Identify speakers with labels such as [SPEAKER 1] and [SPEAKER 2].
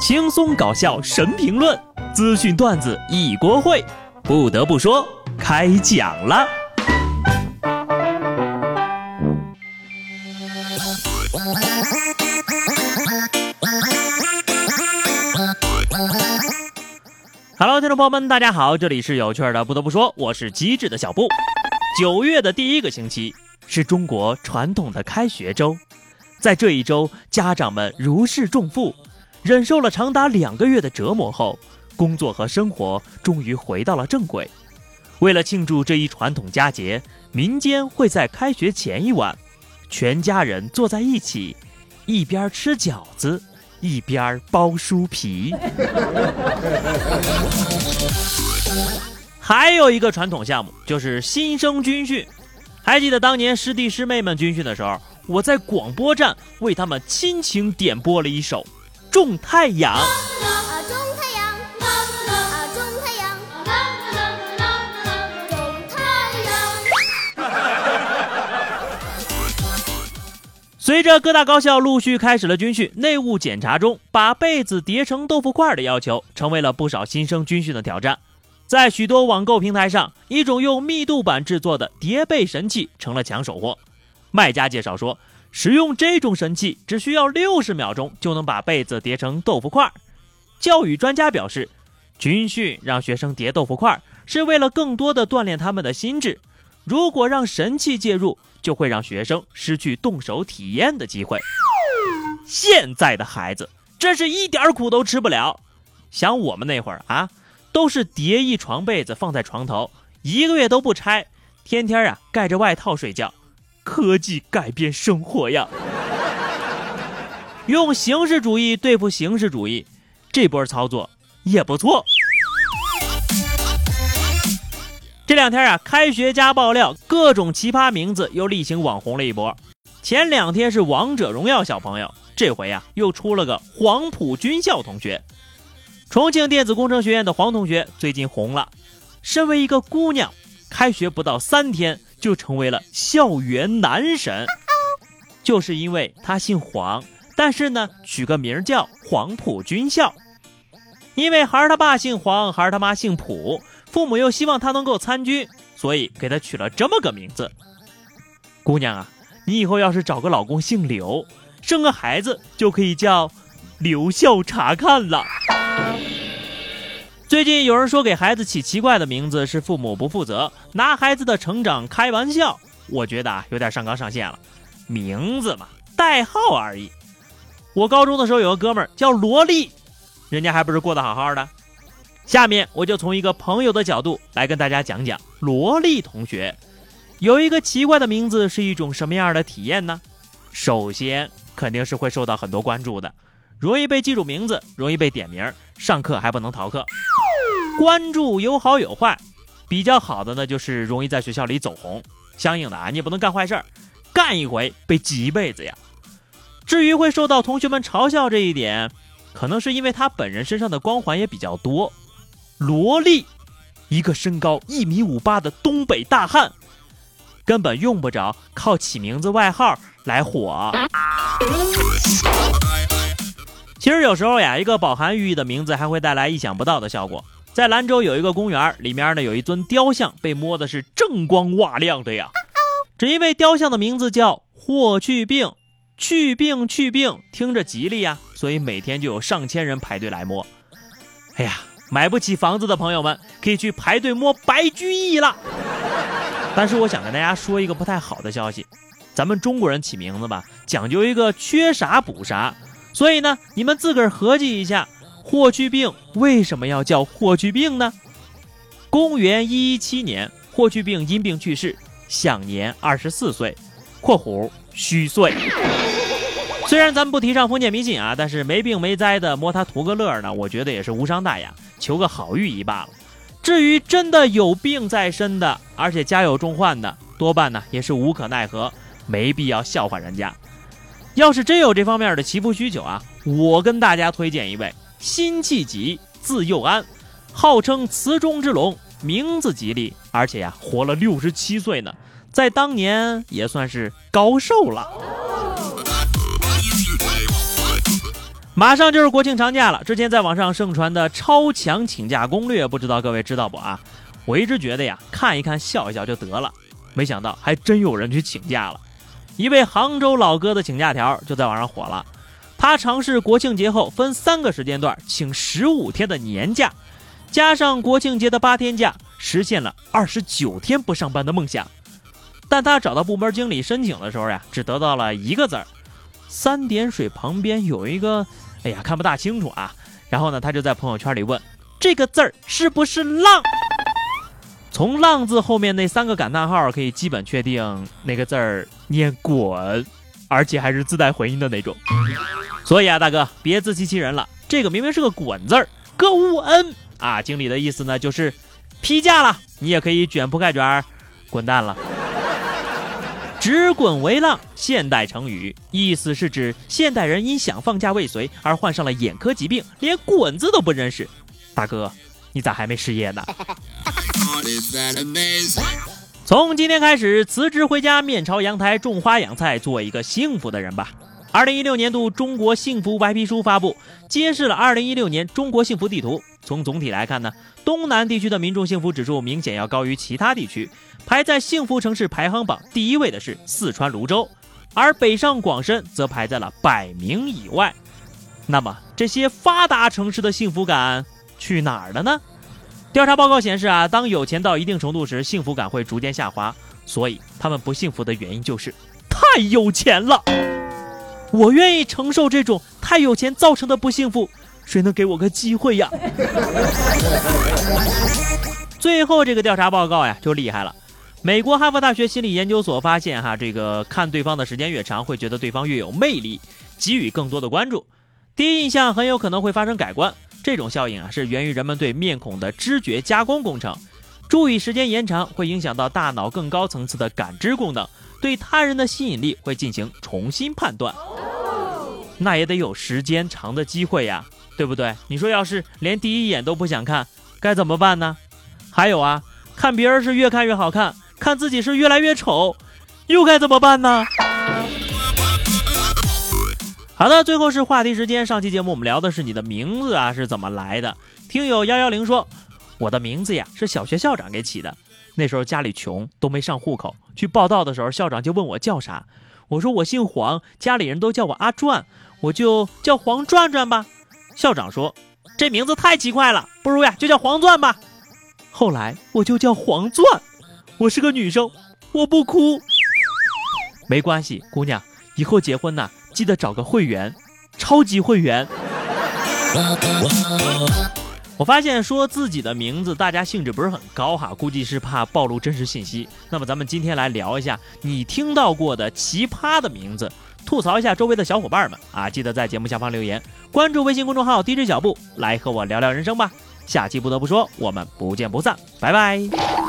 [SPEAKER 1] 轻松搞笑神评论，资讯段子一锅烩。不得不说，开讲了。Hello，听众朋友们，大家好，这里是有趣的。不得不说，我是机智的小布。九月的第一个星期是中国传统的开学周，在这一周，家长们如释重负。忍受了长达两个月的折磨后，工作和生活终于回到了正轨。为了庆祝这一传统佳节，民间会在开学前一晚，全家人坐在一起，一边吃饺子，一边剥书皮。还有一个传统项目就是新生军训。还记得当年师弟师妹们军训的时候，我在广播站为他们亲情点播了一首。种太阳，啊种太阳，啊种太阳，种太阳。随着各大高校陆续开始了军训，内务检查中把被子叠成豆腐块的要求，成为了不少新生军训的挑战。在许多网购平台上，一种用密度板制作的叠被神器成了抢手货。卖家介绍说。使用这种神器只需要六十秒钟就能把被子叠成豆腐块。教育专家表示，军训让学生叠豆腐块是为了更多的锻炼他们的心智。如果让神器介入，就会让学生失去动手体验的机会。现在的孩子真是一点苦都吃不了。想我们那会儿啊，都是叠一床被子放在床头，一个月都不拆，天天啊盖着外套睡觉。科技改变生活呀！用形式主义对付形式主义，这波操作也不错。这两天啊，开学家爆料，各种奇葩名字又例行网红了一波。前两天是王者荣耀小朋友，这回呀又出了个黄埔军校同学。重庆电子工程学院的黄同学最近红了，身为一个姑娘，开学不到三天。就成为了校园男神，就是因为他姓黄，但是呢，取个名叫黄埔军校。因为孩儿他爸姓黄，孩儿他妈姓朴，父母又希望他能够参军，所以给他取了这么个名字。姑娘啊，你以后要是找个老公姓刘，生个孩子就可以叫留校察看了。最近有人说给孩子起奇怪的名字是父母不负责，拿孩子的成长开玩笑。我觉得啊，有点上纲上线了。名字嘛，代号而已。我高中的时候有个哥们儿叫萝莉，人家还不是过得好好的。下面我就从一个朋友的角度来跟大家讲讲萝莉同学有一个奇怪的名字是一种什么样的体验呢？首先肯定是会受到很多关注的，容易被记住名字，容易被点名，上课还不能逃课。关注有好有坏，比较好的呢就是容易在学校里走红，相应的啊你也不能干坏事儿，干一回被记一辈子呀。至于会受到同学们嘲笑这一点，可能是因为他本人身上的光环也比较多。萝莉，一个身高一米五八的东北大汉，根本用不着靠起名字外号来火。其实有时候呀，一个饱含寓意的名字还会带来意想不到的效果。在兰州有一个公园，里面呢有一尊雕像，被摸的是锃光瓦亮的呀。只因为雕像的名字叫霍去病，去病去病，听着吉利呀，所以每天就有上千人排队来摸。哎呀，买不起房子的朋友们可以去排队摸白居易了。但是我想跟大家说一个不太好的消息，咱们中国人起名字吧，讲究一个缺啥补啥，所以呢，你们自个儿合计一下。霍去病为什么要叫霍去病呢？公元一一七年，霍去病因病去世，享年二十四岁（括弧虚岁）。虽然咱们不提倡封建迷信啊，但是没病没灾的摸他图个乐呢，我觉得也是无伤大雅，求个好寓意罢了。至于真的有病在身的，而且家有重患的，多半呢也是无可奈何，没必要笑话人家。要是真有这方面的祈福需求啊，我跟大家推荐一位。辛弃疾字幼安，号称词中之龙，名字吉利，而且呀活了六十七岁呢，在当年也算是高寿了。马上就是国庆长假了，之前在网上盛传的超强请假攻略，不知道各位知道不啊？我一直觉得呀，看一看笑一笑就得了，没想到还真有人去请假了。一位杭州老哥的请假条就在网上火了，他尝试国庆节后分三个时间段请十五天的年假，加上国庆节的八天假，实现了二十九天不上班的梦想。但他找到部门经理申请的时候呀，只得到了一个字儿。三点水旁边有一个，哎呀，看不大清楚啊。然后呢，他就在朋友圈里问：“这个字儿是不是浪？”从“浪”字后面那三个感叹号，可以基本确定那个字儿念“滚”，而且还是自带回音的那种。所以啊，大哥，别自欺欺人了，这个明明是个“滚”字儿，个“恩”啊。经理的意思呢，就是批假了，你也可以卷铺盖卷儿，滚蛋了。直滚为浪，现代成语，意思是指现代人因想放假未遂而患上了眼科疾病，连“滚”字都不认识。大哥，你咋还没失业呢？从今天开始，辞职回家，面朝阳台种花养菜，做一个幸福的人吧。二零一六年度中国幸福白皮书发布，揭示了二零一六年中国幸福地图。从总体来看呢，东南地区的民众幸福指数明显要高于其他地区。排在幸福城市排行榜第一位的是四川泸州，而北上广深则排在了百名以外。那么这些发达城市的幸福感去哪儿了呢？调查报告显示啊，当有钱到一定程度时，幸福感会逐渐下滑。所以他们不幸福的原因就是太有钱了。我愿意承受这种太有钱造成的不幸福，谁能给我个机会呀？最后这个调查报告呀就厉害了。美国哈佛大学心理研究所发现，哈，这个看对方的时间越长，会觉得对方越有魅力，给予更多的关注。第一印象很有可能会发生改观。这种效应啊，是源于人们对面孔的知觉加工工程。注意时间延长，会影响到大脑更高层次的感知功能，对他人的吸引力会进行重新判断。那也得有时间长的机会呀，对不对？你说要是连第一眼都不想看，该怎么办呢？还有啊，看别人是越看越好看。看自己是越来越丑，又该怎么办呢？好的，最后是话题时间。上期节目我们聊的是你的名字啊是怎么来的？听友幺幺零说，我的名字呀是小学校长给起的。那时候家里穷，都没上户口，去报道的时候，校长就问我叫啥，我说我姓黄，家里人都叫我阿转，我就叫黄转转吧。校长说这名字太奇怪了，不如呀就叫黄钻吧。后来我就叫黄钻。我是个女生，我不哭，没关系，姑娘，以后结婚呐，记得找个会员，超级会员。我发现说自己的名字，大家兴致不是很高哈，估计是怕暴露真实信息。那么咱们今天来聊一下你听到过的奇葩的名字，吐槽一下周围的小伙伴们啊！记得在节目下方留言，关注微信公众号 DJ 小布，来和我聊聊人生吧。下期不得不说，我们不见不散，拜拜。